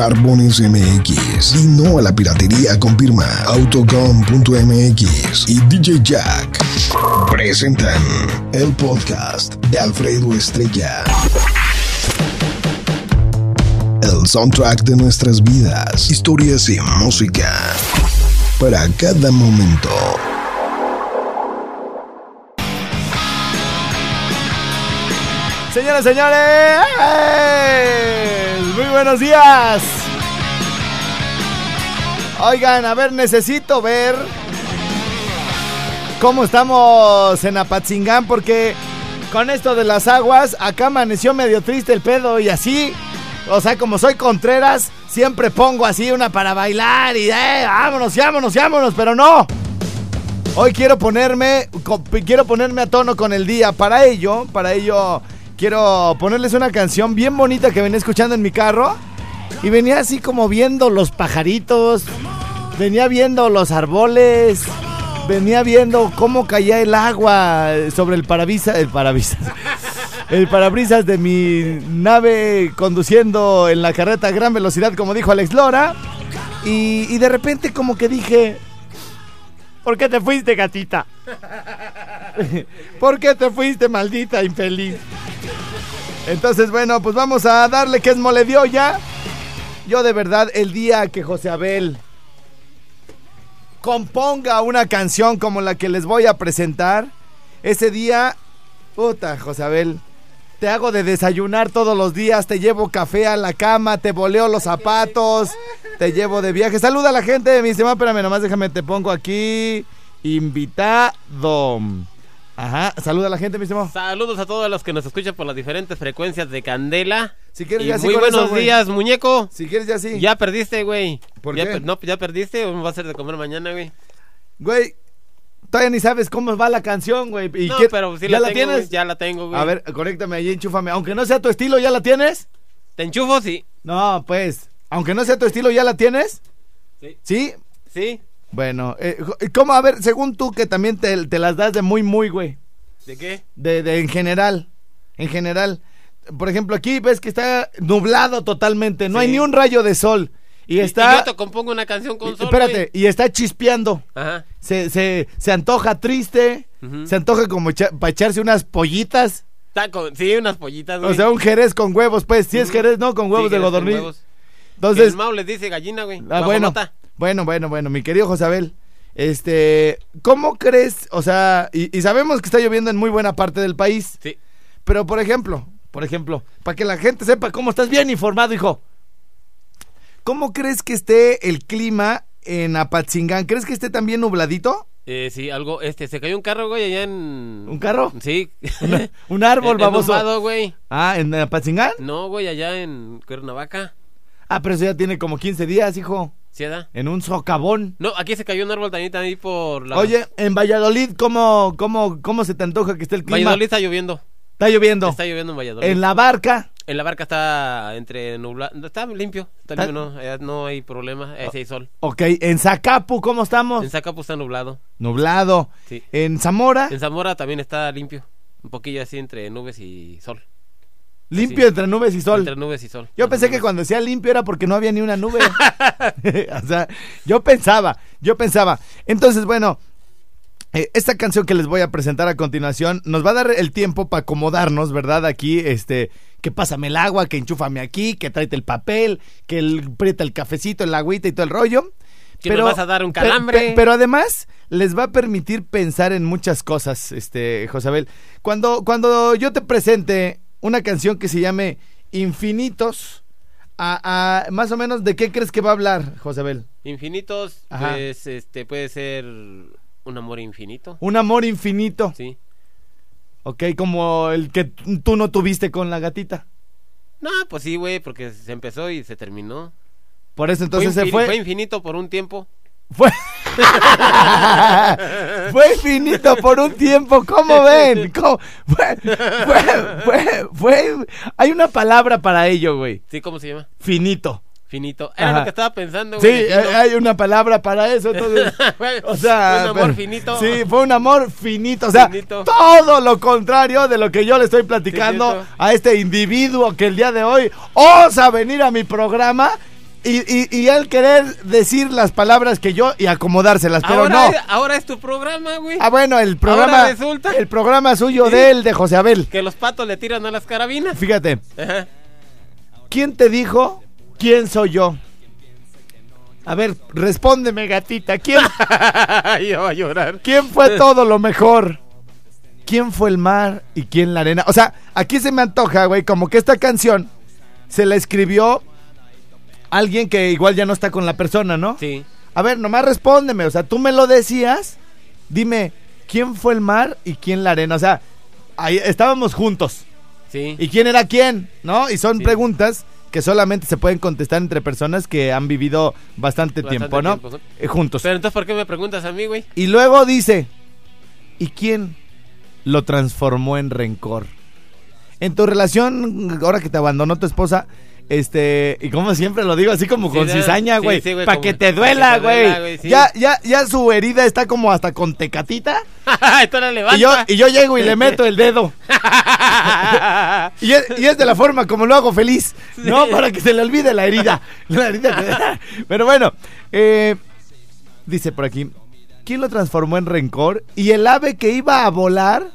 Barbones MX y no a la piratería confirma Autocom.mx y DJ Jack. Presentan el podcast de Alfredo Estrella. El soundtrack de nuestras vidas, historias y música para cada momento. Señoras, señores, muy buenos días. Oigan, a ver, necesito ver cómo estamos en Apatzingán porque con esto de las aguas, acá amaneció medio triste el pedo y así, o sea, como soy Contreras, siempre pongo así una para bailar y eh, vámonos, vámonos, vámonos, pero no. Hoy quiero ponerme, quiero ponerme a tono con el día. Para ello, para ello quiero ponerles una canción bien bonita que venía escuchando en mi carro. Y venía así como viendo los pajaritos, venía viendo los árboles, venía viendo cómo caía el agua sobre el parabrisas, el parabrisas, el parabrisas de mi nave conduciendo en la carreta a gran velocidad, como dijo Alex Lora. Y, y de repente como que dije, ¿por qué te fuiste, gatita? ¿Por qué te fuiste, maldita infeliz? Entonces, bueno, pues vamos a darle que es mole de olla. Yo de verdad, el día que José Abel componga una canción como la que les voy a presentar, ese día, puta, José Abel, te hago de desayunar todos los días, te llevo café a la cama, te voleo los zapatos, te llevo de viaje. Saluda a la gente, mi estimado, espérame, nomás déjame, te pongo aquí, invitado. Ajá, saluda a la gente, mi estimado. Saludos a todos los que nos escuchan por las diferentes frecuencias de Candela. Si quieres, Y ya sí muy buenos eso, días, muñeco. Si quieres, ya sí. Ya perdiste, güey. ¿Por ya qué? per- no, ya perdiste o me va a hacer de comer mañana, güey. Güey, todavía ni sabes cómo va la canción, güey. ¿Y No, qué- pero sí ¿Ya la, la, tengo, tienes? güey, Ya la tengo, güey. A ver, conéctame ahí, enchúfame. Aunque no sea tu estilo, ¿ya la tienes? ¿Te enchufo? Sí. No, pues. Aunque no sea tu estilo, ¿ya la tienes? Sí. ¿Sí? ¿Sí? Bueno, eh, ¿cómo? A ver, según tú que también te, te las das de muy, muy, güey. ¿De qué? De, de en general. En general. Por ejemplo, aquí ves que está nublado totalmente. No Sí. hay ni un rayo de sol. Y Y- está. Y compongo una canción con espérate, y está chispeando. Ajá. Se, se, se antoja triste. Ujú. Se antoja como para echarse unas pollitas. Sí, unas pollitas, güey. O sea, un jerez con huevos, pues. Si es Ujú. jerez, ¿no? Con Sí, huevos de godorniz. Entonces, el Mau les dice gallina, güey. ah, bueno, bueno, bueno, bueno, mi querido Josabel. Este, ¿cómo crees? O sea, y, y sabemos que está lloviendo en muy buena parte del país. Sí. Pero, por ejemplo, por ejemplo, para que la gente sepa cómo estás bien informado, hijo. ¿Cómo crees que esté el clima en Apatzingán? ¿Crees que esté también nubladito? Eh, sí, algo, este, se cayó un carro, güey, allá en... ¿Un carro? Sí. Un árbol, En- en baboso. vado, güey. Ah, ¿en Apatzingán? No, güey, allá en Cuernavaca. Ah, pero eso ya tiene como 15 días, hijo. ¿Sí, da? En un socavón. No, aquí se cayó un árbol también ahí por la... Oye, en Valladolid, ¿cómo, cómo, ¿cómo se te antoja que esté el clima? Valladolid está lloviendo. Está lloviendo. Está lloviendo en Valladolid. En la barca. En la barca está entre nublado. Está limpio. Está limpio, no, allá no hay problema. Ahí sí hay sol. Ok, en Zacapu, ¿cómo estamos? En Zacapu está nublado. Nublado. Sí. En Zamora, En Zamora también está limpio. Un poquillo así entre nubes y sol. limpio así. entre nubes y sol. Entre nubes y sol. Yo pensé que cuando decía limpio era porque no había ni una nube. o sea, yo pensaba, yo pensaba. Entonces, bueno, eh, esta canción que les voy a presentar a continuación nos va a dar el tiempo para acomodarnos, ¿verdad? Aquí, este, que pásame el agua, que enchúfame aquí, que tráete el papel, que el, prieta el cafecito, el agüita y todo el rollo. Que me vas a dar un pe- calambre. pe- pero además les va a permitir pensar en muchas cosas, este, Josabel. Cuando, cuando yo te presente una canción que se llame Infinitos, a- a- más o menos, ¿de qué crees que va a hablar, Josabel? Infinitos, Ajá. pues este puede ser un amor infinito. Un amor infinito, Sí. ¿ok? Como el que tú no tuviste con la gatita. No, pues sí, güey, porque se empezó y se terminó. Por eso entonces fue, se fue. fue infinito por un tiempo. Fue... fue infinito por un tiempo, ¿cómo ven? ¿Cómo? Fue, fue, fue, fue- Hay una palabra para ello, güey. Sí, ¿cómo se llama? Finito. Finito. Era Ajá. lo que estaba pensando, Sí, güey. hay hay una palabra para eso, entonces... O sea, un amor pero- finito. Sí, fue un amor finito. O sea, Finito. todo lo contrario de lo que yo le estoy platicando Sí, a este individuo que el día de hoy osa venir a mi programa y, y, y él querer decir las palabras que yo y acomodárselas, pero ahora, no. es, ahora es tu programa, güey. Ah, bueno, el programa. Ahora resulta. El programa suyo Sí. de él, de José Abel. Que los patos le tiran a las carabinas. Fíjate, Ajá. ¿quién te dijo quién soy yo? A ver, respóndeme, gatita. ¿Quién, Yo a llorar. ¿Quién fue todo lo mejor? ¿Quién fue el mar y quién la arena? O sea, aquí se me antoja, güey, como que esta canción se la escribió alguien que igual ya no está con la persona, ¿no? Sí. A ver, nomás respóndeme, o sea, tú me lo decías, dime, ¿quién fue el mar y quién la arena? O sea, ahí estábamos juntos. Sí. ¿Y quién era quién? ¿No? Y son Sí. preguntas que solamente se pueden contestar entre personas que han vivido bastante, Bastante tiempo, ¿no? tiempo, ¿no? Eh, juntos. Pero entonces, ¿por qué me preguntas a mí, güey? Y luego dice, ¿y quién lo transformó en rencor? En tu relación, ahora que te abandonó tu esposa, este, y como siempre lo digo, así como Sí, con cizaña, sí, güey, sí, güey, para que te duela, güey. sí. Ya, ya, ya su herida está como hasta con tecatita. Esto la levanta. Y yo, y yo llego y le meto el dedo. Y es, y es de la forma como lo hago feliz, ¿no? Sí. Para que se le olvide la herida. La herida que- Pero bueno, eh, dice por aquí, ¿quién lo transformó en rencor? Y el ave que iba a volar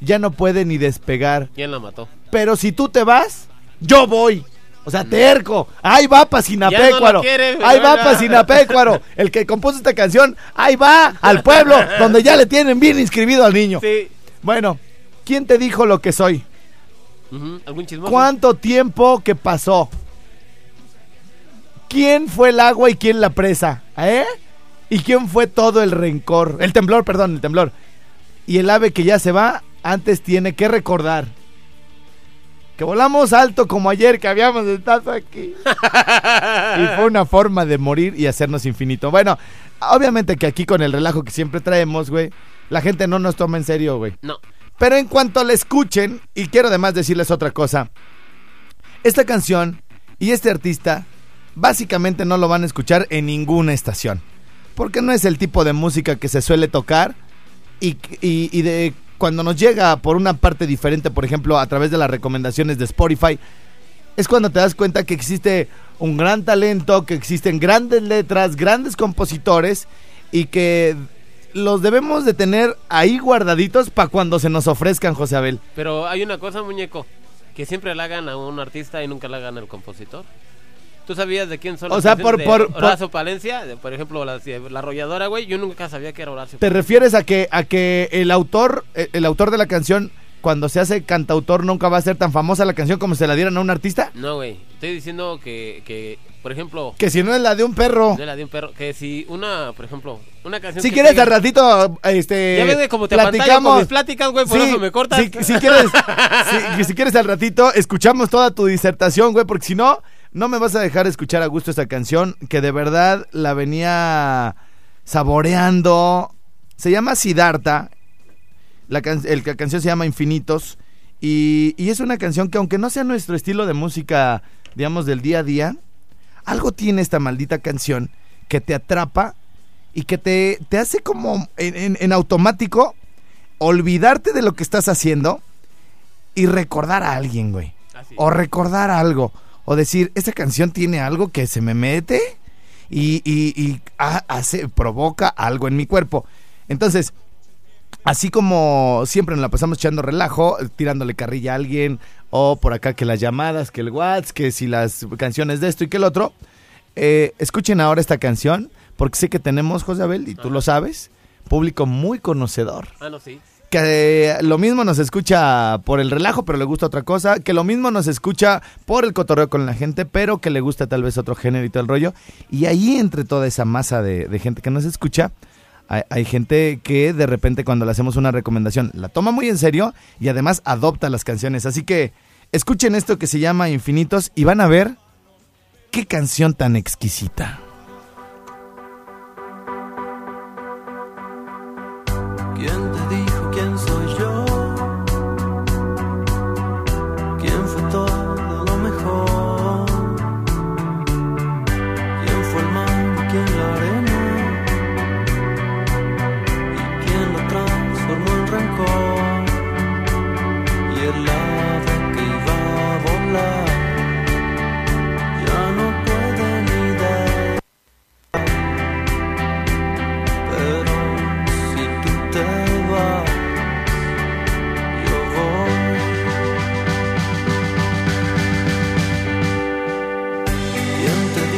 ya no puede ni despegar. ¿Quién la mató? Pero si tú te vas, yo voy. O sea, terco. Ahí va para Sinapecuaro. No quiere, ahí va ¿verdad? para Sinapecuaro. El que compuso esta canción, ahí va al pueblo donde ya le tienen bien inscribido al niño. Sí. Bueno, ¿quién te dijo lo que soy? Ujú, ¿Algún chismoso? ¿Cuánto tiempo que pasó? ¿Quién fue el agua y quién la presa? ¿Eh? ¿Y quién fue todo el rencor? El temblor, perdón, el temblor. Y el ave que ya se va, antes tiene que recordar que volamos alto como ayer que habíamos estado aquí. y fue una forma de morir y hacernos infinito. Bueno, obviamente que aquí con el relajo que siempre traemos, güey, la gente no nos toma en serio, güey. No. Pero en cuanto la escuchen, y quiero además decirles otra cosa, esta canción y este artista básicamente no lo van a escuchar en ninguna estación. Porque no es el tipo de música que se suele tocar y, y- y de cuando nos llega por una parte diferente, por ejemplo, a través de las recomendaciones de Spotify, es cuando te das cuenta que existe un gran talento, que existen grandes letras, grandes compositores y que los debemos de tener ahí guardaditos para cuando se nos ofrezcan, José Abel. Pero hay una cosa, muñeco, que siempre la hagan a un artista y nunca la hagan al compositor. ¿Tú sabías de quién son O las sea, canciones por- de por- por- Horacio Palencia? De, por ejemplo, la, la arrolladora, güey. Yo nunca sabía que era Horacio ¿Te refieres a que a que el autor el, el autor de la canción cuando se hace cantautor nunca va a ser tan famosa la canción como se la dieran a un artista? No, güey. Estoy diciendo que, que por ejemplo, Que si no es la de un perro. de la de un perro, que si una, por ejemplo, una canción Si que quieres al ratito este Ya ves, güey, como te apantallo con mis pláticas, güey, por Sí, eso me cortas. Si, si quieres si, si quieres al ratito escuchamos toda tu disertación, güey, porque si no no me vas a dejar escuchar a gusto esta canción que de verdad la venía saboreando. Se llama Siddhartha. La, can- el- la canción se llama Infinitos. Y, y es una canción que aunque no sea nuestro estilo de música, digamos, del día a día, algo tiene esta maldita canción que te atrapa y que te, te hace como en, en- en automático olvidarte de lo que estás haciendo y recordar a alguien, güey. O recordar algo. O decir, esta canción tiene algo que se me mete y, y- y ha- hace, provoca algo en mi cuerpo. Entonces, así como siempre nos la pasamos echando relajo, tirándole carrilla a alguien, o por acá que las llamadas, que el WhatsApp, que si las canciones de esto y que el otro, eh, escuchen ahora esta canción, porque sé que tenemos, José Abel, y tú lo sabes, público muy conocedor, Ah, no, sí. Que lo mismo nos escucha por el relajo, pero le gusta otra cosa, que lo mismo nos escucha por el cotorreo con la gente, pero que le gusta tal vez otro género y todo el rollo. Y ahí entre toda esa masa de, de gente que nos escucha, hay, hay gente que de repente cuando le hacemos una recomendación la toma muy en serio y además adopta las canciones. Así que escuchen esto que se llama Infinitos y van a ver qué canción tan exquisita. ¿Quién ¿Quién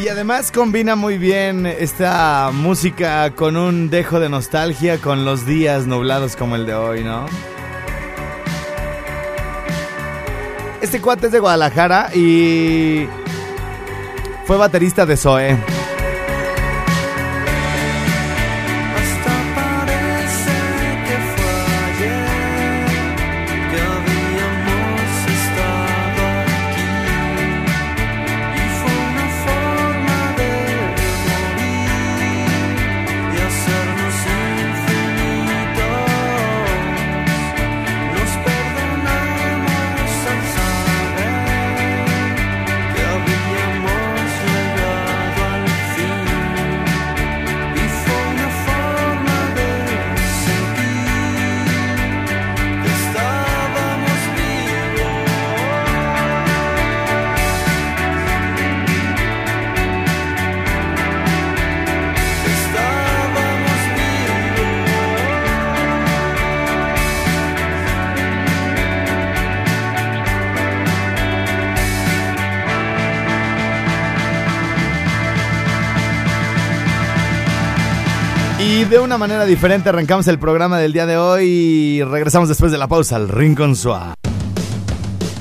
Y además combina muy bien esta música con un dejo de nostalgia con los días nublados como el de hoy, ¿no? Este cuate es de Guadalajara y fue baterista de Zoe. Una manera diferente arrancamos el programa del día de hoy y regresamos después de la pausa al Rincón Suave.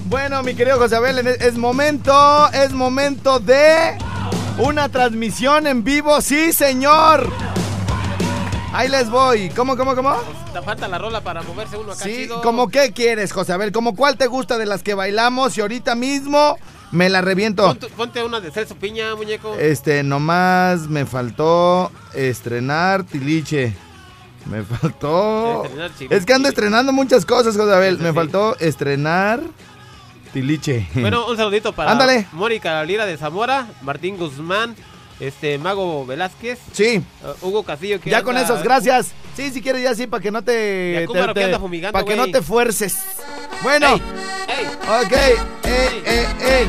Bueno, mi querido José Abel, es es momento, es momento de una transmisión en vivo, sí señor. Ahí les voy. ¿Cómo, cómo, cómo? Te falta la rola para moverse uno acá Sí, chido. ¿cómo qué quieres, José Abel? ¿Cómo cuál te gusta de las que bailamos y ahorita mismo me la reviento? Ponte, ponte una de Celso Piña, muñeco. Este, nomás me faltó estrenar Tiliche. Me faltó. Es que ando estrenando muchas cosas, José Abel. Me sí. faltó estrenar Tiliche. Bueno, un saludito para Ándale. Mónica Lira de Zamora, Martín Guzmán, este Mago Velázquez, Sí, uh, Hugo Castillo que ya anda- con esos, gracias. Sí, si quieres, ya sí, para que no te. Te- te- fumigando, Para que no te fuerces. Bueno, ¡Ey! ¡Ey! ok. Ey, ey, ey.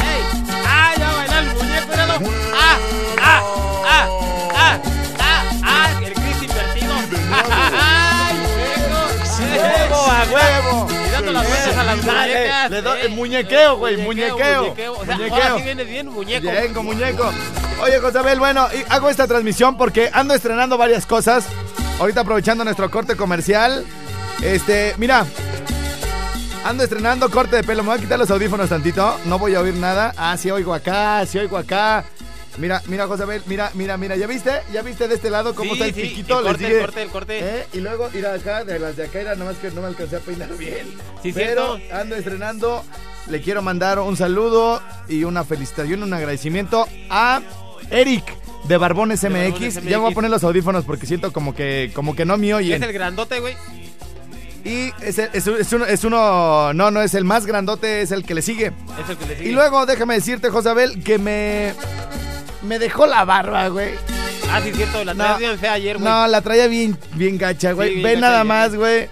¡Ey! Dando las vueltas a la las muñecas. le doy- muñequeo, güey, muñequeo. O sea, Muñequeo. ahora sí vienes bien muñeco. Vengo, muñeco. Oye, Josabel, bueno, y hago esta transmisión porque ando estrenando varias cosas. Ahorita aprovechando nuestro corte comercial. Este, mira. Ando estrenando corte de pelo. Me voy a quitar los audífonos tantito. No voy a oír nada. Ah, sí oigo acá, sí oigo acá. Mira, mira, Josabel, mira, mira, mira. ¿Ya viste? ¿Ya viste de este lado cómo Sí, está el sí, piquito? el corte, el corte, el corte. ¿Eh? Y luego ir acá, de las de acá, era nomás que no me alcancé a peinar bien. Sí, Pero cierto. ando estrenando. Le quiero mandar un saludo y una felicitación, un agradecimiento a Eric de Barbones De MX. Ya voy a poner los audífonos porque siento como que, como que no me Es oyen. el grandote, güey. Y es, el- es, es uno, es uno, no, no es el más grandote, es el que le sigue. Es el que le sigue. Y luego déjame decirte, Josabel, que me, me dejó la barba, güey. Ah, sí, cierto. La No. traías bien fea ayer, güey. No, la traía bien, bien gacha, güey. Sí, bien Ve gacha nada ayer. más, güey.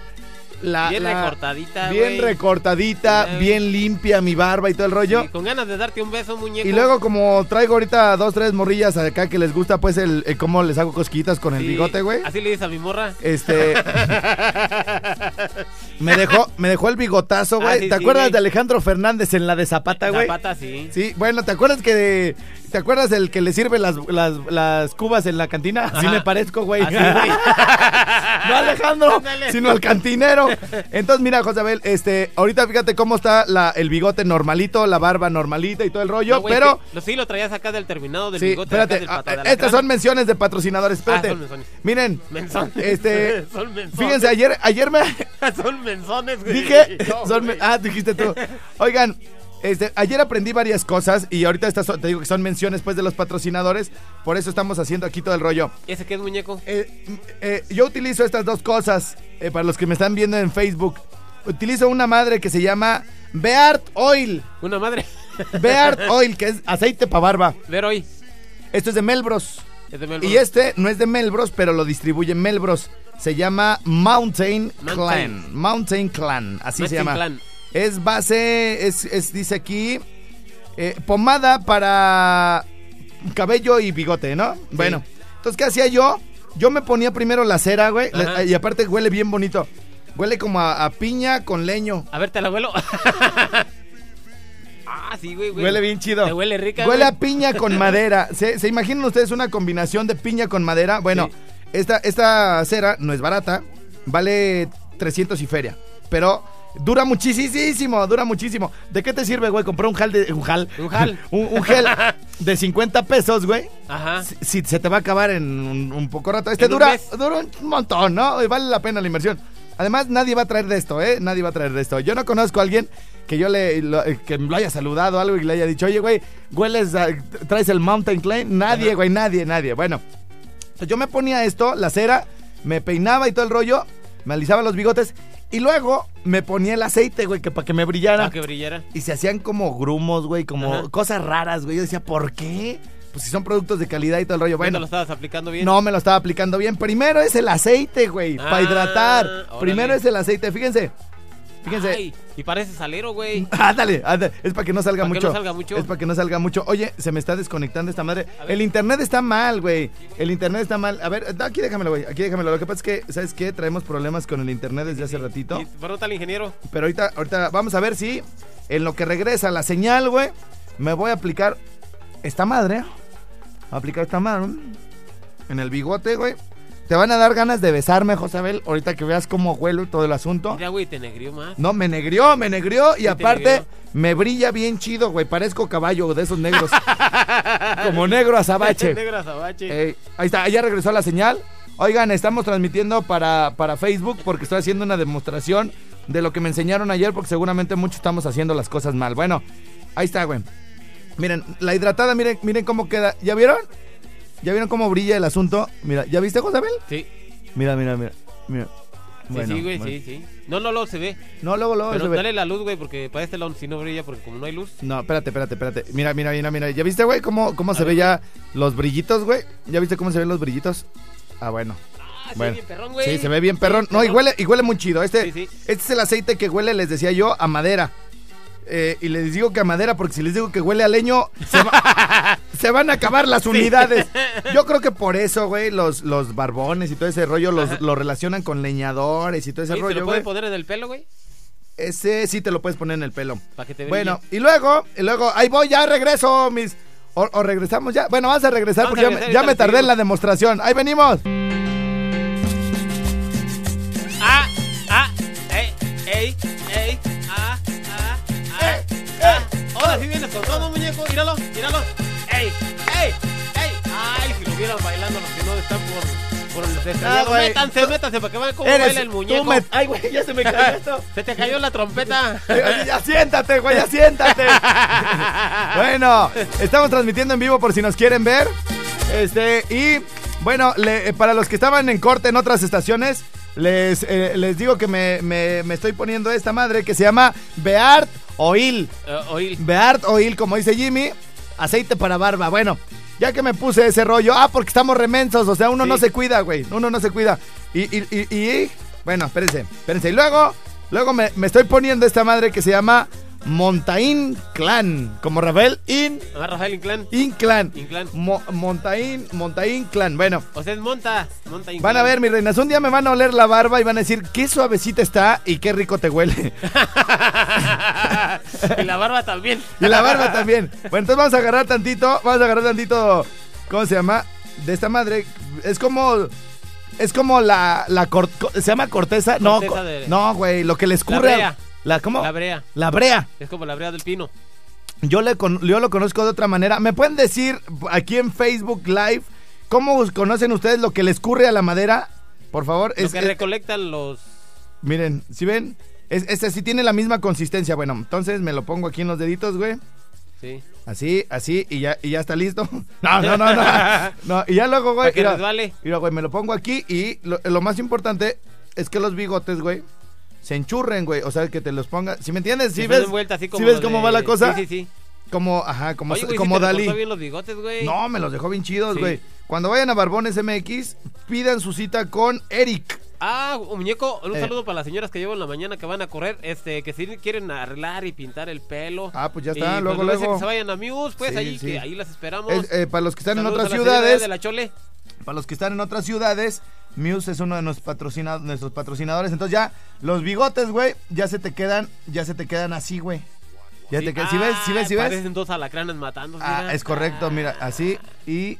La, Bien la- recortadita, Bien recortadita, Sí. bien limpia mi barba y todo el rollo. Sí, con ganas de darte un beso, muñeco. Y luego como traigo ahorita dos, tres morrillas acá que les gusta pues el, el cómo les hago cosquitas con el bigote, güey. Así le dices a mi morra. Este me dejó me dejó el bigotazo, güey. Ah, sí, ¿Te sí, acuerdas güey. de Alejandro Fernández en la de Zapata, güey? Zapata, sí. Sí, bueno, ¿te acuerdas que de- ¿Te acuerdas el que le sirve las, las, las cubas en la cantina? Así me parezco, güey. Así, güey. no Alejandro, sino al cantinero. Entonces, mira, Josabel, este, ahorita fíjate cómo está la, el bigote normalito, la barba normalita y todo el rollo, No, güey, pero... lo, sí, lo traías acá del terminado del Sí, bigote. espérate, del pata ah, de estas son menciones de patrocinadores, espérate. Ah, son menciones. Miren, Menzones. este, Son menzones. fíjense, ayer, ayer me... son menzones, güey. Dije, No, son güey. men- ah, dijiste tú. Oigan, este, ayer aprendí varias cosas y ahorita estas son- te digo que son menciones pues de los patrocinadores, por eso estamos haciendo aquí todo el rollo. ¿Ese qué es, muñeco? Eh, eh, yo utilizo estas dos cosas eh, para los que me están viendo en Facebook. Utilizo una madre que se llama Beart Oil. Una madre. Beart Oil, que es aceite para barba. Ver hoy. Esto es de Melbros. Es de Melbourne. Y este no es de Melbros, pero lo distribuye Melbros. Se llama Mountain, Mountain. Clan. Mountain Clan, así se llama. Clan. Es base, es, es- dice aquí, eh, pomada para cabello y bigote, ¿no? Bueno, entonces, ¿qué hacía yo? Yo me ponía primero la cera, güey, la- y aparte huele bien bonito. Huele como a, a piña con leño. A ver, te la huelo. ah, sí, güey, güey. Huele bien chido. Te huele rica, Huele güey. a piña con madera. ¿Se, se imaginan ustedes una combinación de piña con madera? Bueno, Sí. esta, esta cera no es barata. Vale 300 y feria. Pero dura muchísimo, dura muchísimo. ¿De qué te sirve, güey? Comprar un jal de... Un jal. Un jal. un, un gel de 50 pesos, güey. Ajá. Si, si se te va a acabar en un, un poco rato. Este En un dura, dura un montón, ¿no? Vale la pena la inversión. Además, nadie va a traer de esto, ¿eh? Nadie va a traer de esto. Yo no conozco a alguien que yo le lo- eh, que lo haya saludado algo y le haya dicho, oye, güey, hueles, a- traes el Mountain Clan. Nadie, güey, nadie, nadie. Bueno, entonces yo me ponía esto, la cera, me peinaba y todo el rollo, me alisaba los bigotes y luego me ponía el aceite, güey, que para que me brillara. Para que brillara. Y se hacían como grumos, güey, como Ajá. cosas raras, güey. Yo decía, ¿por qué? Pues si son productos de calidad y todo el rollo. Bueno, Bueno, lo estabas aplicando bien. no me lo estaba aplicando bien. Primero es el aceite, güey, para Ah, hidratar. órale. Primero es el aceite, fíjense. Fíjense. Ay, y parece salero, güey. Ándale, ándale, es para que no salga Pa' que mucho. no salga mucho. Es para que no salga mucho. Oye, se me está desconectando esta madre. El internet está mal, güey. El internet está mal. A ver, aquí déjamelo, güey. Aquí déjamelo. Lo que pasa es que, ¿sabes qué? Traemos problemas con el internet desde hace ratito. Pregúntale al ingeniero. Pero ahorita, ahorita vamos a ver si en lo que regresa la señal, güey, me voy a aplicar esta madre. A aplicar esta madre en el bigote, güey. Te van a dar ganas de besarme, Josabel, ahorita que veas cómo huelo todo el asunto. Mira, güey, te negrió más. No, me negrió, me negrió y te aparte me brilla bien chido, güey. Parezco caballo de esos negros. Como negro azabache. Negro azabache. Ahí está, ya regresó la señal. Oigan, estamos transmitiendo para, para Facebook porque estoy haciendo una demostración de lo que me enseñaron ayer porque seguramente muchos estamos haciendo las cosas mal. Bueno, ahí está, güey. Miren, la hidratada, miren, miren cómo queda. ¿Ya vieron? ¿Ya vieron cómo brilla el asunto? Mira, ¿ya viste, Josabel? Sí. Mira, mira, mira. Mira. Sí, Bueno, sí, güey, bueno. sí, sí. No, no, no, se ve. No, luego, luego Pero se ve. dale la luz, güey, porque para este lado si no brilla, porque como no hay luz. No, espérate, espérate, espérate. Mira, mira, mira, mira. ¿Ya viste, güey, cómo, cómo se ver, ve ya los brillitos, güey? ¿Ya viste cómo se ven los brillitos? Ah, bueno. Ah, sí, Bueno. bien perrón, güey. Sí, se ve bien perrón. Sí, No, y huele, y huele muy chido. Este, Sí, sí. este es el aceite que huele, les decía yo, a madera. Eh, y les digo que a madera, porque si les digo que huele a leño, se, va- se van a acabar las unidades. Yo creo que por eso, güey, los, los barbones y todo ese rollo los, lo relacionan con leñadores y todo ese Oye, ¿Se rollo, lo güey. puede poner en el pelo, güey? Ese sí te lo puedes poner en el pelo. Para que te Bueno, y luego, y luego, ahí voy, ya regreso, mis. O, o regresamos ya. Bueno, vamos a regresar Vamos porque a ya me- regresar y ya, ahorita me tardé en la demostración. Ahí venimos. Ah, ah, ey, ey, Ahora sí vienes con todo, muñeco. Míralo, míralo. Ey, ey, ey. Ay, si lo vieran bailando los que no están por, por el güey. métanse, métanse para que vean cómo Eres baila el muñeco. me- Ay, güey, ya se me cayó esto. Se te cayó la trompeta. Ya siéntate, güey, ya siéntate. Bueno, estamos transmitiendo en vivo por si nos quieren ver. Este, y bueno, le- eh, para los que estaban en corte en otras estaciones, les, eh, les digo que me, me- me estoy poniendo esta madre que se llama Beart Oil. Eh, oíl. Beart Oil, como dice Jimmy, aceite para barba. Bueno, ya que me puse ese rollo, ah, porque estamos remensos, o sea, uno Sí. no se cuida, güey, uno no se cuida. Y, y, y, y- bueno, espérense, espérense. Y luego, luego me, me estoy poniendo esta madre que se llama Montaín Clan, como Rafael In, Ah, Rafael Inclán. Inclan. Inclán. Mo- Montaín, Montaín Clan. Bueno, O sea, es monta. Monta Inclán. van a ver, mis reinas, un día me van a oler la barba y van a decir, qué suavecita está y qué rico te huele. y la barba también. Y la barba también. Bueno, entonces vamos a agarrar tantito, vamos a agarrar tantito, ¿cómo se llama? De esta madre. Es como, es como la, la cor- co- ¿se llama corteza? No, Corteza co- de- no, güey, lo que le escurre. La al- brea. La, ¿Cómo? La brea. La brea. Es como la brea del pino. Yo, le con- yo lo conozco de otra manera. ¿Me pueden decir aquí en Facebook Live cómo conocen ustedes lo que le escurre a la madera? Por favor. Lo Es, que es- recolectan los. miren, si ven? Es, este sí tiene la misma consistencia. Bueno, entonces me lo pongo aquí en los deditos, güey. Sí. Así, así, y ya, y ya está listo. No, no, no, no. No, y ya luego, güey. Mira, resbale. mira, güey, me lo pongo aquí y lo, lo más importante es que los bigotes, güey, se enchurren, güey. O sea, que te los ponga. ¿Sí me entiendes? ¿Sí Que se ves? así como ¿Sí ves cómo de- va la cosa? Sí, sí, sí. Como, ajá, como, Oye, güey, como sí te Dalí. bien los bigotes, güey. No, me los dejó bien chidos, Sí. güey. Cuando vayan a Barbones MX, pidan su cita con Eric. Ah, un muñeco, un Eh. saludo para las señoras que llevo en la mañana que van a correr, este, que si quieren arreglar y pintar el pelo. Ah, pues ya Y, está, luego, me dicen luego. que se vayan a Muse, pues Sí, ahí, sí. que ahí las esperamos. Es, eh, para los que están en otras ciudades, de la Chole. para los que están en otras ciudades, Muse es uno de nuestros, patrocina- nuestros patrocinadores. Entonces ya los bigotes, güey, ya se te quedan, ya se te quedan así, güey. Ya te quedan, ¿sí ves? ¿Sí ves? ¿Sí ves? Parecen dos alacranes matando. Ah, es correcto, mira, así y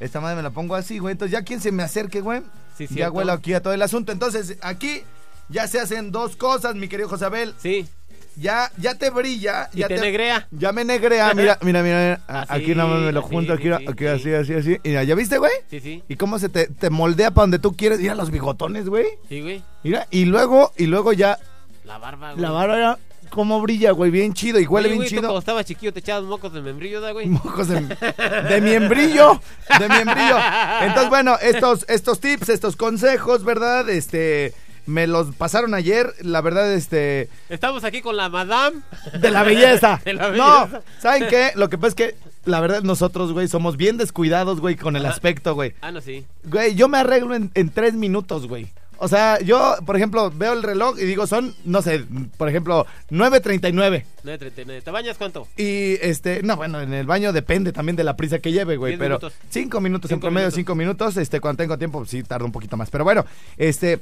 esta madre me la pongo así, güey. Entonces ya quien se me acerque, güey, Sí, ya huele aquí a todo el asunto. Entonces aquí ya se hacen dos cosas, mi querido Josabel. Sí, Ya, ya te brilla, y ya te, negrea. Ya me negrea, mira, mira, mira, mira. A- Así, aquí nada más me lo junto, aquí, sí, aquí, sí, así, sí. así, así. Mira, ¿ya viste, güey? Sí, sí, Y cómo se te, te moldea para donde tú quieres. Mira los bigotones, güey. sí, güey. Mira, y luego, y luego ya La barba, güey. la barba, ya, cómo brilla, güey, bien chido. Y huele Oye, bien güey, tú cuando chido. estaba chiquillo te echabas mocos de membrillo, ¿da, güey? Mojos de, de miembrillo, de miembrillo. Entonces, bueno, estos, estos tips, estos consejos, ¿verdad? Este, me los pasaron ayer, la verdad, este, Estamos aquí con la madame. de la belleza. De la No, belleza. ¿saben qué? Lo que pasa es que, la verdad, nosotros, güey, somos bien descuidados, güey, con el Ajá. aspecto, güey. Ah, no, sí. Güey, yo me arreglo en, en tres minutos, güey. O sea, yo, por ejemplo, veo el reloj y digo, son, no sé, por ejemplo, 9.39. 9.39. ¿Te bañas cuánto? Y este, no, bueno, en el baño depende también de la prisa que lleve, güey. Pero minutos. cinco minutos en promedio, minutos. cinco minutos. Este, cuando tengo tiempo, sí tarda un poquito más. Pero bueno, este.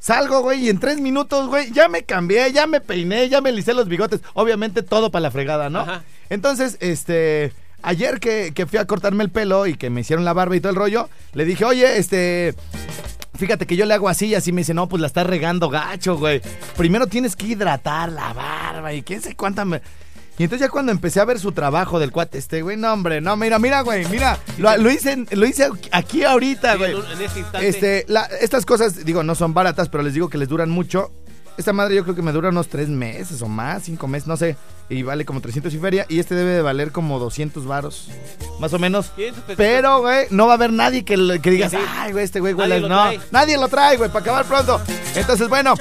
Salgo, güey, y en tres minutos, güey, ya me cambié, ya me peiné, ya me licé los bigotes. Obviamente todo para la fregada, ¿no? Ajá. Entonces, este. Ayer que, que fui a cortarme el pelo y que me hicieron la barba y todo el rollo, le dije, oye, este. Fíjate que yo le hago así y así me dice, no, pues la estás regando gacho, güey. Primero tienes que hidratar la barba y quién sé cuánta me... Y entonces ya cuando empecé a ver su trabajo del cuate este, güey, no, hombre, no, mira, mira, güey, mira, lo, lo hice, lo hice aquí ahorita, güey. en, este instante. Este, la- estas cosas, digo, no son baratas, pero les digo que les duran mucho. Esta madre yo creo que me dura unos tres meses o más, cinco meses, no sé. Y vale como 300 y feria. Y este debe de valer como 200 varos, más o menos. 500 pesitos. Pero, güey, no va a haber nadie que, que digas, ay, güey, este güey lo No, trae. nadie lo trae, güey, para acabar pronto. Entonces, bueno,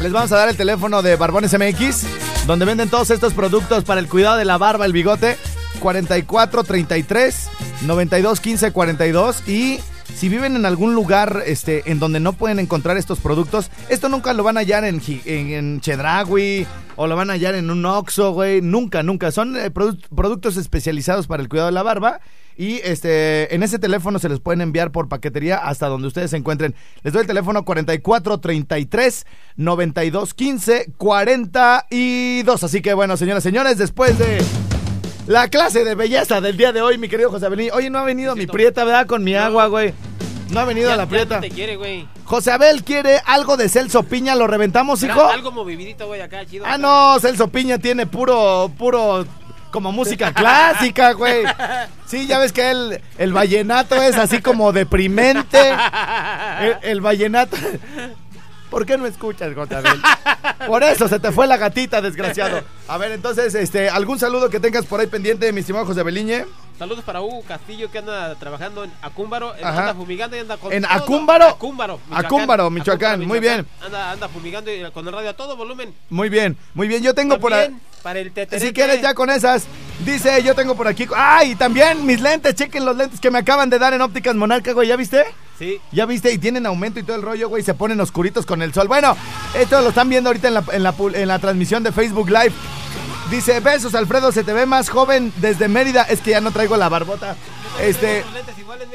les vamos a dar el teléfono de Barbones MX, donde venden todos estos productos para el cuidado de la barba, el bigote. 4433 92 15 42 y si viven en algún lugar este, en donde no pueden encontrar estos productos, esto nunca lo van a hallar en, en, Chedraui o lo van a hallar en un Oxxo, güey. Nunca, nunca. Son eh, produ- productos especializados para el cuidado de la barba y este en ese teléfono se les pueden enviar por paquetería hasta donde ustedes se encuentren. Les doy el teléfono 4433 9215 42. Así que bueno, señoras y señores, después de la clase de belleza del día de hoy, mi querido José Abel. Oye, no ha venido mi prieta, ¿verdad? Con mi agua, güey. No ha venido Ya- la prieta. no te quiere, güey. José Abel quiere algo de Celso Piña, ¿lo reventamos, hijo? Algo movidito, güey, acá, chido. Ah, no, Celso Piña tiene puro, puro, como música clásica, güey. Sí, ya ves que el, el vallenato es así como deprimente. El, el vallenato... ¿Por qué no escuchas, José Abel? Por eso se te fue la gatita, desgraciado. A ver, entonces, este, ¿algún saludo que tengas por ahí pendiente, mi estimado José Abeliñe? Saludos para Hugo Castillo que anda trabajando en Acúmbaro. Ajá. Anda fumigando y anda con. ¿En todo- Acúmbaro? Acúmbaro. Acúmbaro, Michoacán, muy bien. Anda, anda fumigando y con el radio a todo volumen. Muy bien, muy bien. Yo tengo por ahí... También para el teterete. Si quieres ya con esas, dice, yo tengo por aquí. ¡Ay! también mis lentes, chequen los lentes que me acaban de dar en ópticas Monarca, güey, ¿ya viste? Sí. ¿Ya viste? Y tienen aumento y todo el rollo, güey, se ponen oscuritos con el sol. Bueno, esto lo están viendo ahorita en la, en la, pu- en la transmisión de Facebook Live. Dice, besos, Alfredo, se te ve más joven desde Mérida. Es que ya no traigo la barbota. Este...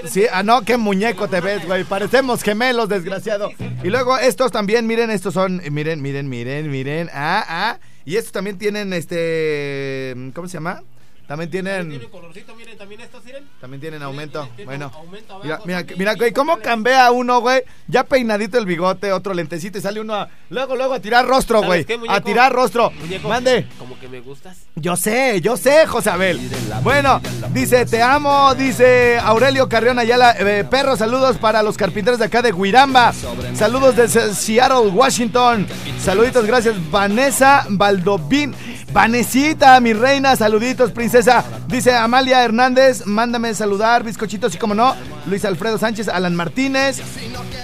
Sí, ah, no, qué muñeco te ves, güey. Parecemos gemelos, desgraciado. Y luego estos también, miren, estos son, miren, miren, miren, miren. Ah, ah. Y estos también tienen, este, ¿cómo se llama? También Tiene tienen, colorcito, miren, también estos, miren. también tienen aumento. tiene Bueno, aumento abajo mira, mira, mira, güey, cómo cambia uno, güey. Ya peinadito el bigote, otro lentecito y sale uno a, luego, luego a tirar rostro, ¿Sabes güey. qué, A tirar rostro. Muñeco, Mande. Como que me gustas. Yo sé, yo sé, José Abel. Bueno, dice, te amo, dice Aurelio Carrión Ayala. Eh, perro, saludos para los carpinteros de acá de Guiramba. Saludos desde Seattle, Washington. Saluditos, gracias, Vanessa Valdovín. Vanesita, mi reina, saluditos, princesa. Dice Amalia Hernández, mándame saludar, bizcochitos y como no. Luis Alfredo Sánchez, Alan Martínez.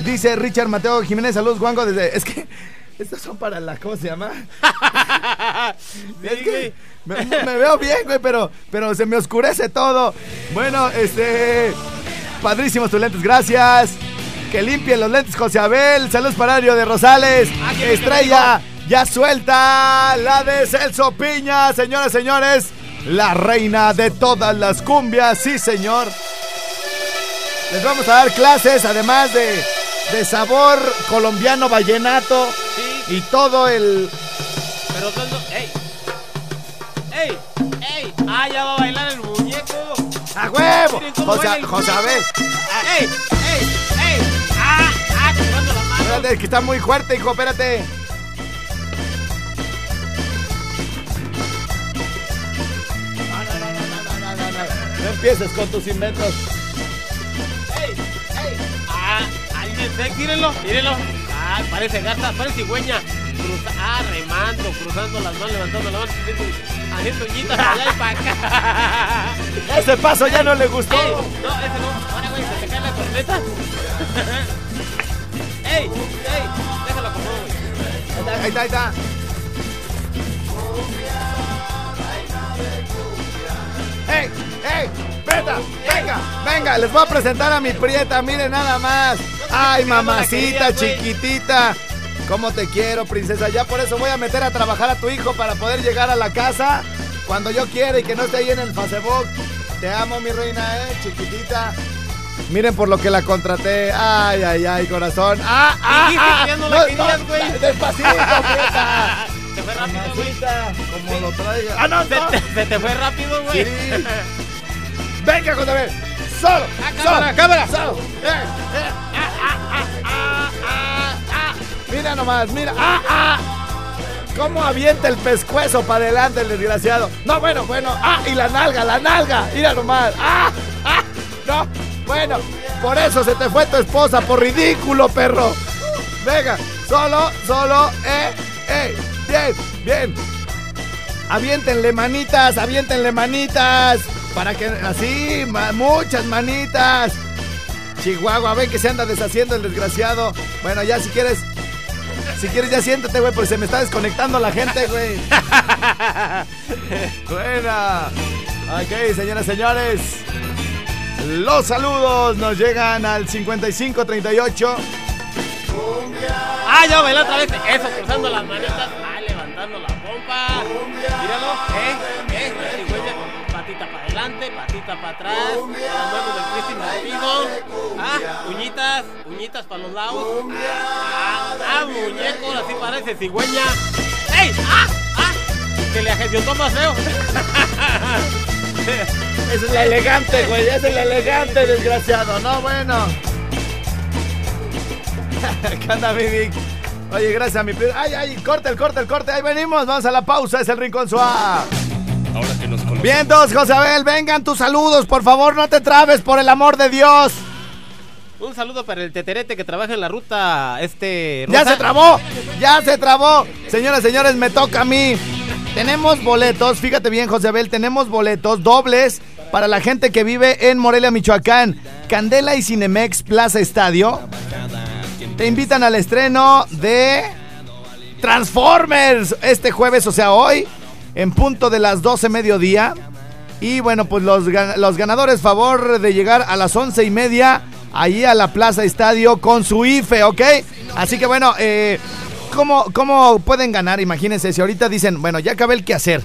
Dice Richard Mateo Jiménez, saludos, Guango, desde... Es que... Estos son para la... ¿Cómo se llama? Es que me, me veo bien, güey, pero, pero se me oscurece todo. Bueno, este. Padrísimos tus lentes, gracias. Que limpien los lentes, José Abel. Saludos para Ario de Rosales. Ah, Estrella, ya suelta. La de Celso Piña, señoras, señores. La reina de todas las cumbias, sí, señor. Les vamos a dar clases, además de, de sabor colombiano vallenato Sí, y todo el. pero dando. ¡Ey! ¡Ey! ¡Ey! ¡Ah, ya va a bailar el muñeco! ¡A huevo! José, José Abel. ¡Ey! ¡Ey! ¡Ey! ¡Ah! ¡Ah! Chupando la mano. Espérate, que está muy fuerte, hijo, espérate. Empieces con tus inventos. ¡Ey! ¡Ey! ¡Ah! ¡Ahí bien sexy! ¡Mírenlo! ¡Mírenlo! ¡Ah! Parece gata, parece cigüeña. Cruza, ¡Ah! Remando, cruzando las manos, levantando la mano, haciendo, uñitas para allá y para acá. Ese paso ya no le gustó. ¡Ey! No, ese no. Ahora, güey, se te cae la corneta. ¡Ey! ¡Ey! Déjalo como, güey. Ahí está, ahí está. ¡Ey! ¡Ey! ¡Prieta! ¡Venga! ¡Venga! Les voy a presentar a mi prieta, miren nada más. ¡Ay, mamacita, chiquitita! ¿Cómo te quiero, princesa? Ya por eso voy a meter a trabajar a tu hijo para poder llegar a la casa cuando yo quiera y que no esté ahí en el Facebook. Te amo, mi reina, ¿eh? Chiquitita. Miren por lo que la contraté. Ay, ay, ay, corazón. ¡Ah, ah, Dijiste ah! que ya no la querías, güey. Despacito, prieta. Se fue rápido, güey. Como lo traiga. ¡Ah, no, Se no! te, se te fue rápido, güey. Sí. ¡Venga, Abel! ¡Solo! Ah, ¡Solo! cámara. ¡Solo! ¡Eh, eh! ¡Ah, ah, ah, ah, ah, ah! Mira nomás, mira. ¡Ah, ah! ¿Cómo avienta el pescuezo para adelante el desgraciado? No, bueno, bueno. ¡Ah! Y la nalga, la nalga. Mira nomás. ¡Ah! ¡Ah! No, bueno. Por eso se te fue tu esposa, por ridículo, perro. Venga, solo, solo, eh, eh. Bien, bien. Aviéntenle manitas, aviéntenle manitas. Para que así, ma- muchas manitas. Chihuahua, ven que se anda deshaciendo el desgraciado. Bueno, ya si quieres. Si quieres ya siéntate, güey, porque se me está desconectando la gente, güey. Buena. Ok, señoras, señores. Los saludos nos llegan al 5538. Ah, ya bailó otra vez. Eso, cruzando las manitas. Ah, levantando la pompa. Míralo. Eh. Patita para adelante, patita para atrás, manos del Cristi. Ah, uñitas, uñitas para los lados. Ah, ah, muñeco, así parece cigüeña. ¡Ey! ¡Ah! ¡Ah! Que le feo. Ese es el elegante, güey. Ese es el elegante, desgraciado. No, bueno. ¿Qué onda? Oye, gracias a mi... Ay, ay, corte, el corte, el corte. Ahí venimos. Vamos a la pausa. Es el Rincón Suá. Ahora que nos conocemos. Vientos, José Abel. Vengan tus saludos. Por favor, no te trabes, por el amor de Dios. Un saludo para el teterete que trabaja en la ruta, este... Ya Rosa. se trabó, ya se trabó. Señoras, señores, me toca a mí. Tenemos boletos, fíjate bien, José Abel, tenemos boletos dobles para la gente que vive en Morelia, Michoacán. Candela y Cinemex Plaza Estadio te invitan al estreno de Transformers este jueves, o sea, hoy, en punto de las 12 mediodía. Y bueno, pues los, los ganadores, favor de llegar a las once y media allí a la Plaza Estadio con su IFE, ¿ok? Así que bueno, eh, ¿cómo, ¿cómo pueden ganar? Imagínense, si ahorita dicen, bueno, ya acabé el quehacer.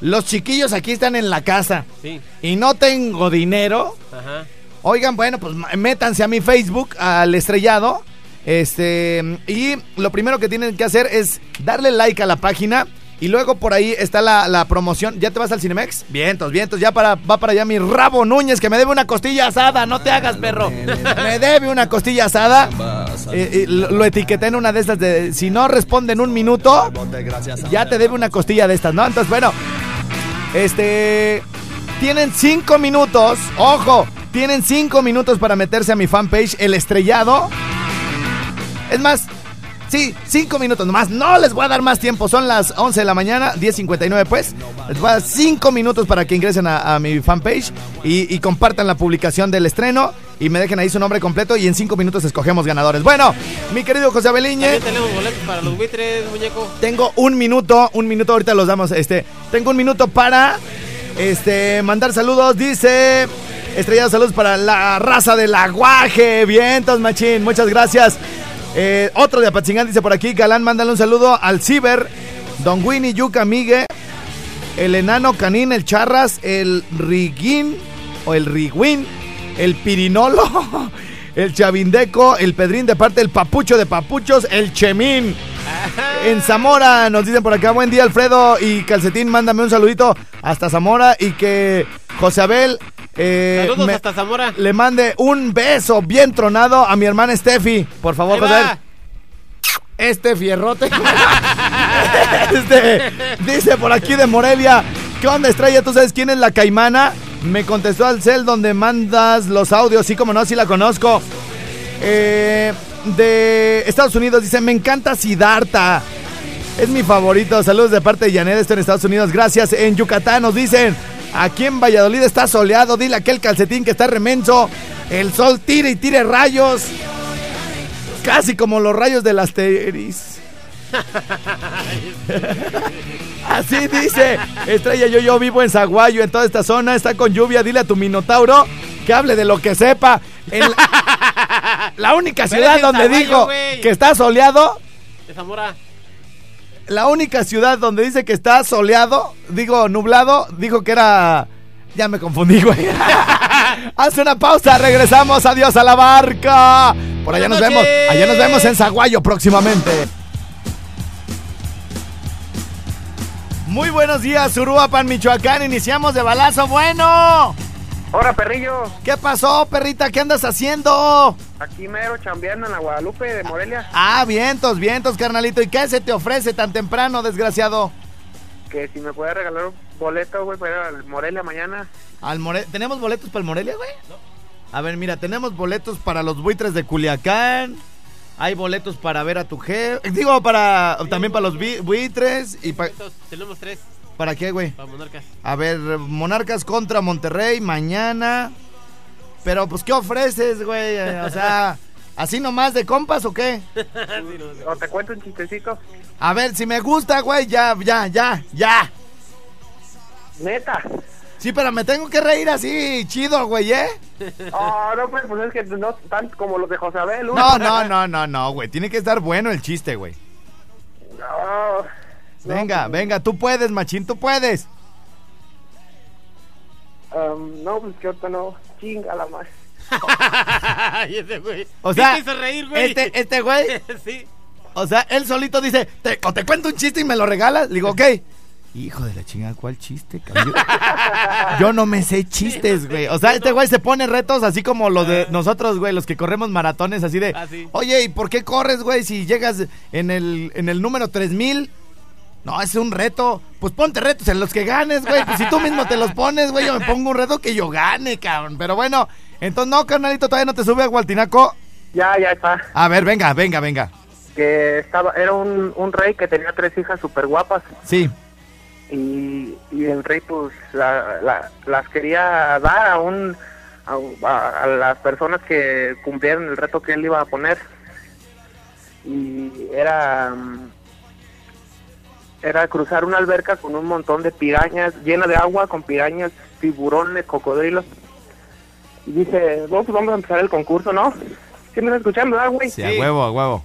Los chiquillos aquí están en la casa Sí, y no tengo dinero. ajá. Oigan, bueno, pues métanse a mi Facebook, al estrellado. Este, y lo primero que tienen que hacer es darle like a la página. Y luego por ahí está la, la promoción. ¿Ya te vas al Cinemex? Vientos, vientos. Ya para, va para allá mi Rabo Núñez, que me debe una costilla asada. No te hagas, perro. Me debe una costilla asada. Eh, eh, lo, lo etiqueté en una de estas de. Si no responde en un minuto, ya te debe una costilla de estas, ¿no? Entonces, bueno. Este. Tienen cinco minutos. Ojo. Tienen cinco minutos para meterse a mi fanpage, El Estrellado. Es más, sí, cinco minutos nomás. No les voy a dar más tiempo. Son las 11 de la mañana, 10.59 pues. Les voy a dar cinco minutos para que ingresen a, a mi fanpage y, y compartan la publicación del estreno y me dejen ahí su nombre completo y en cinco minutos escogemos ganadores. Bueno, mi querido José Abeliñe. Tenemos boletos para los buitres, muñeco. Tengo un minuto, un minuto, ahorita los damos, este, tengo un minuto para, este, mandar saludos, dice, estrellados saludos para la raza del aguaje, vientos machín, muchas gracias. Eh, otro de Apatzingán dice por aquí, Galán, mándale un saludo al Ciber, Don Winnie, Yuca, Migue, el enano canín, el charras, el riguín o el rigüín, el pirinolo, el chavindeco, el pedrín de parte del papucho de papuchos, el chemín. En Zamora nos dicen por acá, buen día Alfredo y Calcetín, mándame un saludito hasta Zamora y que José Abel eh, Saludos me- hasta Zamora. le mande un beso bien tronado a mi hermana Steffi. Por favor, José. Este fierrote. Este, dice por aquí de Morelia. ¿Qué onda, estrella? ¿Tú sabes quién es la caimana? Me contestó al cel donde mandas los audios. Sí, como no, sí la conozco. Eh, de Estados Unidos dice: Me encanta Siddhartha. Es mi favorito. Saludos de parte de Janet, esto en Estados Unidos. Gracias. En Yucatán nos dicen: Aquí en Valladolid está soleado. Dile aquel calcetín que está remenso. El sol tire y tire rayos. Casi como los rayos del Asteris. Así dice. Estrella, yo, yo vivo en Zaguayo, en toda esta zona. Está con lluvia. Dile a tu minotauro que hable de lo que sepa. En la, la única ciudad donde Zaguayo, dijo que está soleado. De Zamora. La única ciudad donde dice que está soleado, digo nublado, dijo que era. Ya me confundí, güey. Hace una pausa, regresamos. Adiós a la barca. Por allá nos vemos. Allá nos vemos en Zaguayo próximamente. Muy buenos días, Uruapan, Michoacán. Iniciamos de balazo bueno. Hola, perrillo. ¿Qué pasó, perrita? ¿Qué andas haciendo? Aquí mero chambeando en la Guadalupe de Morelia. Ah, vientos, vientos, carnalito. ¿Y qué se te ofrece tan temprano, desgraciado? Que si me puede regalar un boleto, güey, para ir al Morelia mañana. Al More- ¿Tenemos boletos para el Morelia, güey? A ver, mira, tenemos boletos para los buitres de Culiacán. Hay boletos para ver a tu jefe. Digo, para también para los buitres. ¿Y pa- Entonces, tenemos tres para qué, güey? para monarcas. A ver, Monarcas contra Monterrey mañana. Pero, pues, ¿qué ofreces, güey? O sea, ¿así nomás de compas o qué? O te cuento un chistecito. A ver, si me gusta, güey, ya, ya, ya, ya. Neta. Sí, pero me tengo que reír así, chido, güey, ¿eh? Oh, no, pues, pues es que no tan como los de José Abel. ¿no? No, no, no, no, no, güey. Tiene que estar bueno el chiste, güey. No. Venga, venga, tú puedes, machín, tú puedes. Um, no, pues que ahorita no. Chinga la más. y ese güey. O sea, hizo reír, güey. este, este güey, sí. o sea, él solito dice, te, o te cuento un chiste y me lo regalas. Le digo, ok. Hijo de la chingada, ¿cuál chiste, cabrón? Yo, yo no me sé chistes, güey. O sea, este güey se pone retos así como los de nosotros, güey, los que corremos maratones, así de, Ah, sí. oye, ¿y por qué corres, güey, si llegas en el, en el número 3000? No, es un reto. Pues ponte retos en los que ganes, güey. Pues si tú mismo te los pones, güey, yo me pongo un reto que yo gane, cabrón. Pero bueno, entonces no, carnalito, todavía no te sube a Gualtinaco. Ya, ya está. A ver, venga, venga, venga. Que estaba, era un, un rey que tenía tres hijas súper guapas. Sí. Y, y el rey, pues, la- la- las quería dar a un. A, a- a las personas que cumplieron el reto que él iba a poner. Y era. Era cruzar una alberca con un montón de pirañas, llena de agua, con pirañas, tiburones, cocodrilos. Y dice, "No, pues vamos a empezar el concurso, ¿no? ¿Sí me estás escuchando, ah, güey? Sí, a huevo, a huevo.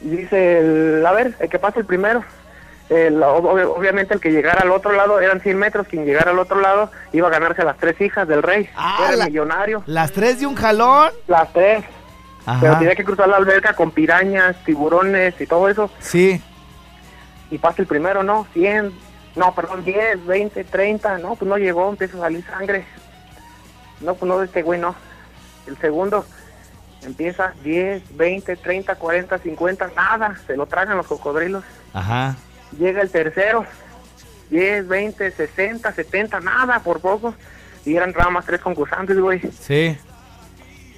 Y dice, el- a ver, el que pase el primero. El- ob- obviamente el que llegara al otro lado eran 100 metros, quien llegara al otro lado iba a ganarse a las tres hijas del rey. Ah, Era la- millonario. Las tres de un jalón. Las tres. Pero tenía que cruzar la alberca con pirañas, tiburones y todo eso. Sí. Y pasa el primero, ¿no? 100, no, perdón, 10, 20, 30. No, pues no llegó, empieza a salir sangre. No, pues no, este güey no. El segundo empieza 10, 20, 30, 40, 50, nada. Se lo tragan los cocodrilos. Ajá. Llega el tercero, 10, 20, 60, 70, nada, por poco. Y eran nada más tres concursantes, güey. Sí.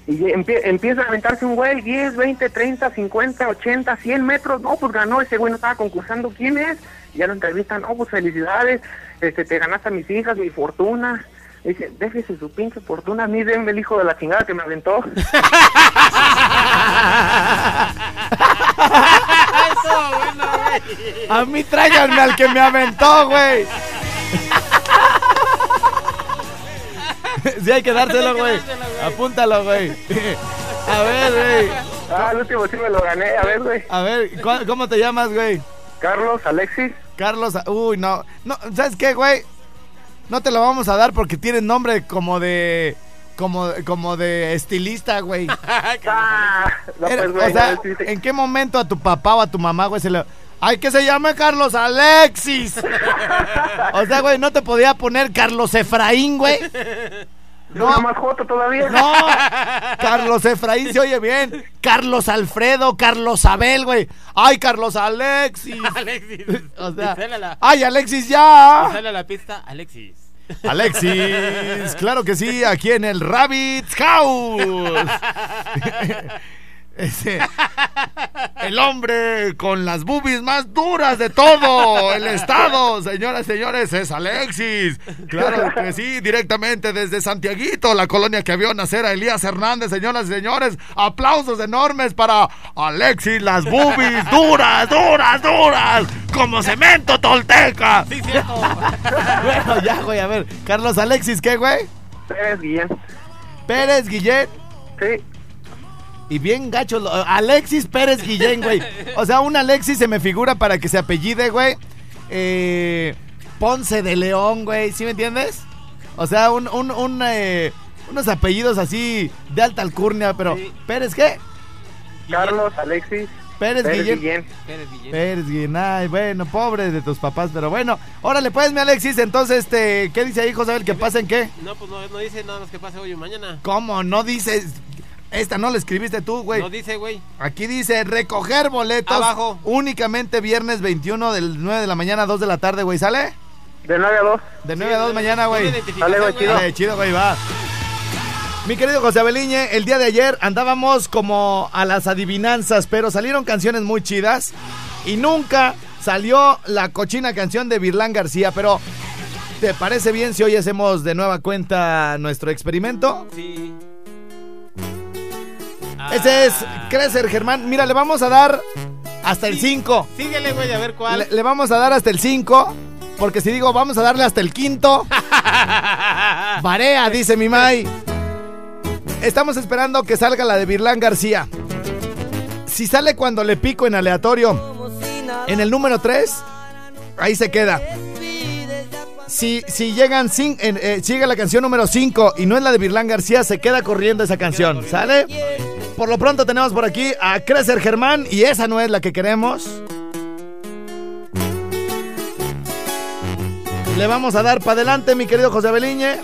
Y empieza a aventarse un güey, 10, 20, 30, 50, 80, 100 metros. No, pues ganó, ese güey no estaba concursando. ¿Quién es? Ya lo entrevistan, no, pues felicidades, este, te ganaste a mis hijas, mi fortuna. Dice, déjese su pinche fortuna, a mí denme el hijo de la chingada que me aventó. A mí tráiganme al que me aventó, güey. Sí hay que dárselo, güey. Apúntalo, güey. A ver, güey. ah, el último sí me lo gané, a ver, güey. A ver, ¿cu- ¿cómo te llamas, güey? Carlos, Alexis. Carlos. Uy, no. No, ¿sabes qué, güey? No te lo vamos a dar porque tienes nombre como de como como de estilista, güey. Ah, no, pues, güey, o sea, no, sí, sí. ¿en qué momento a tu papá o a tu mamá, güey, se le... Ay, que se llame Carlos Alexis. o sea, güey, no te podía poner Carlos Efraín, güey. No, más joto todavía. No, Carlos Efraín se oye bien. Carlos Alfredo, Carlos Abel, güey. Ay, Carlos Alexis. Alexis. O sea, Sale a la, ay, Alexis ya. sale a la pista, Alexis. Alexis, claro que sí, aquí en el Rabbit House. Ese, el hombre con las boobies más duras de todo el estado, señoras y señores, es Alexis. Claro que sí, directamente desde Santiaguito, la colonia que vio nacer a Elías Hernández, señoras y señores. Aplausos enormes para Alexis, las boobies duras, duras, duras, como cemento tolteca. Sí, cierto. Bueno, ya, güey, a ver. Carlos Alexis, ¿qué, güey? Pérez Guillén. Pérez Guillén. Sí. Y bien gacho, Alexis Pérez Guillén, güey. O sea, un Alexis se me figura para que se apellide, güey. Eh, Ponce de León, güey. ¿Sí me entiendes? O sea, un, un, un, eh, unos apellidos así de alta alcurnia, pero... Sí. ¿Pérez qué? Carlos, Alexis, Pérez, Pérez Guillén. Guillén. Pérez Guillén. Pérez Guillén, ay, bueno, pobre de tus papás, pero bueno. Órale, pues, mi Alexis, entonces, este, ¿qué dice ahí, José? ¿Que pasen qué? No, pues no, no dice nada más que pase hoy o mañana. ¿Cómo? No dices... Esta no la escribiste tú, güey. No dice, güey. Aquí dice recoger boletos. Abajo. Únicamente viernes 21 del 9 de la mañana a 2 de la tarde, güey. ¿Sale? De 9 a 2. De 9 a 2 mañana, güey. Dale, güey, chido. Dale, chido, güey, va. Mi querido José Abeliñe, el día de ayer andábamos como a las adivinanzas, pero salieron canciones muy chidas y nunca salió la cochina canción de Virlán García, pero ¿te parece bien si hoy hacemos de nueva cuenta nuestro experimento? Sí. Ese es. Crecer, Germán. Mira, le vamos a dar hasta el 5. Síguele, güey, a ver cuál. Le, le vamos a dar hasta el 5. Porque si digo vamos a darle hasta el quinto, Barea, dice mi Mai. Estamos esperando que salga la de Virlán García. Si sale cuando le pico en aleatorio, en el número 3, ahí se queda. si, si llegan sin, en, eh, sigue la canción número 5 y no es la de Virlán García, se queda corriendo esa canción, ¿sale? Por lo pronto tenemos por aquí a Crecer Germán y esa no es la que queremos. Le vamos a dar para adelante, mi querido José Beliñe.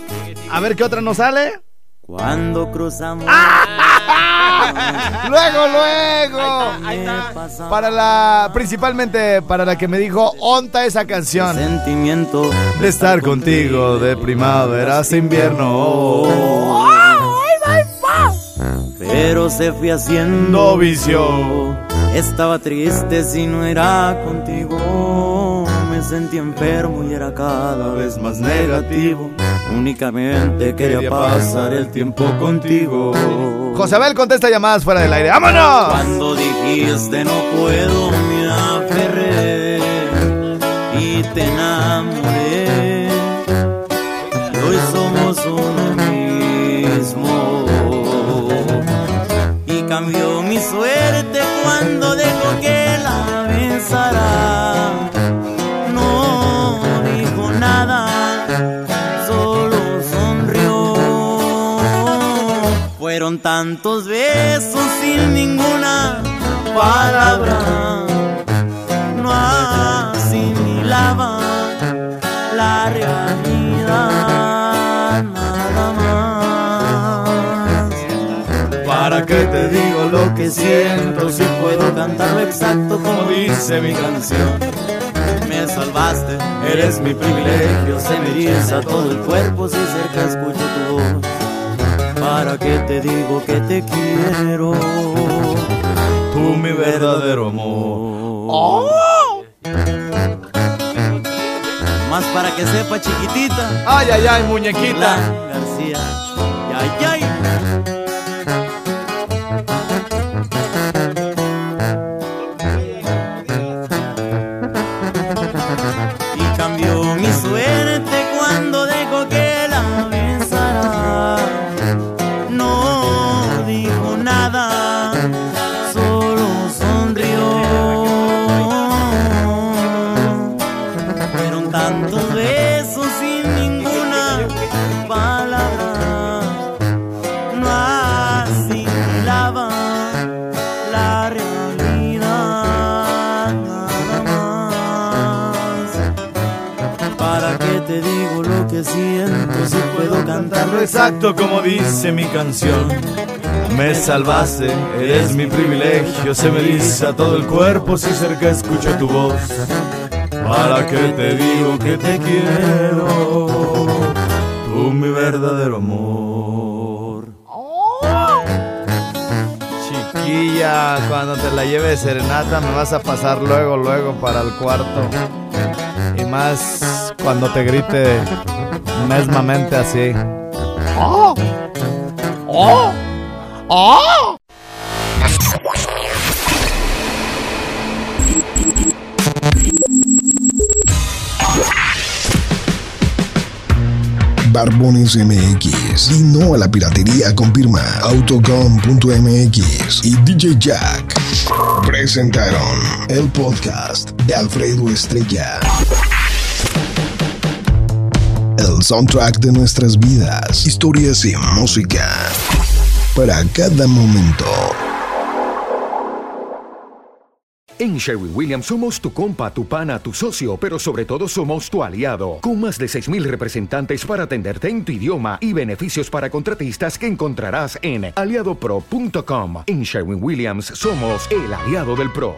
A ver qué otra nos sale. Cuando cruzamos. Luego, luego. Ahí está. Para la, principalmente para la que me dijo, onta esa canción. Sentimiento De estar contigo de primavera hasta invierno. Pero se fui haciendo vicio. Estaba triste si no era contigo. Me sentí enfermo y era cada vez más negativo. Únicamente quería pasar el tiempo contigo. Josabel contesta llamadas fuera del aire. ¡Vámonos! Cuando dijiste no puedo, me aferré y te tantos besos sin ninguna palabra. No asimilaba la realidad nada más. ¿Para qué te digo lo que siento si puedo cantarlo exacto como dice mi canción? Me salvaste, eres mi privilegio, se me eriza todo el cuerpo si cerca escucho tu voz. ¿Para qué te digo que te quiero? Tú mi verdadero amor. Más para que sepa chiquitita. Ay, ay, ay, muñequita. García. Exacto como dice mi canción. Me salvaste, eres mi privilegio. Se me eriza todo el cuerpo si cerca escucho tu voz. ¿Para qué te digo que te quiero? Tú mi verdadero amor. Chiquilla, cuando te la lleve serenata me vas a pasar luego, luego para el cuarto. Y más cuando te grite mesmamente así. ¡Oh! ¡Oh! ¡Oh! Barbones MX. Y no a la piratería con firma Autocom.mx y DJ Jack. Presentaron el podcast de Alfredo Estrella. El soundtrack de nuestras vidas, historias y música. Para cada momento. En Sherwin Williams somos tu compa, tu pana, tu socio, pero sobre todo somos tu aliado, con más de 6.000 representantes para atenderte en tu idioma y beneficios para contratistas que encontrarás en aliadopro.com. En Sherwin Williams somos el aliado del PRO.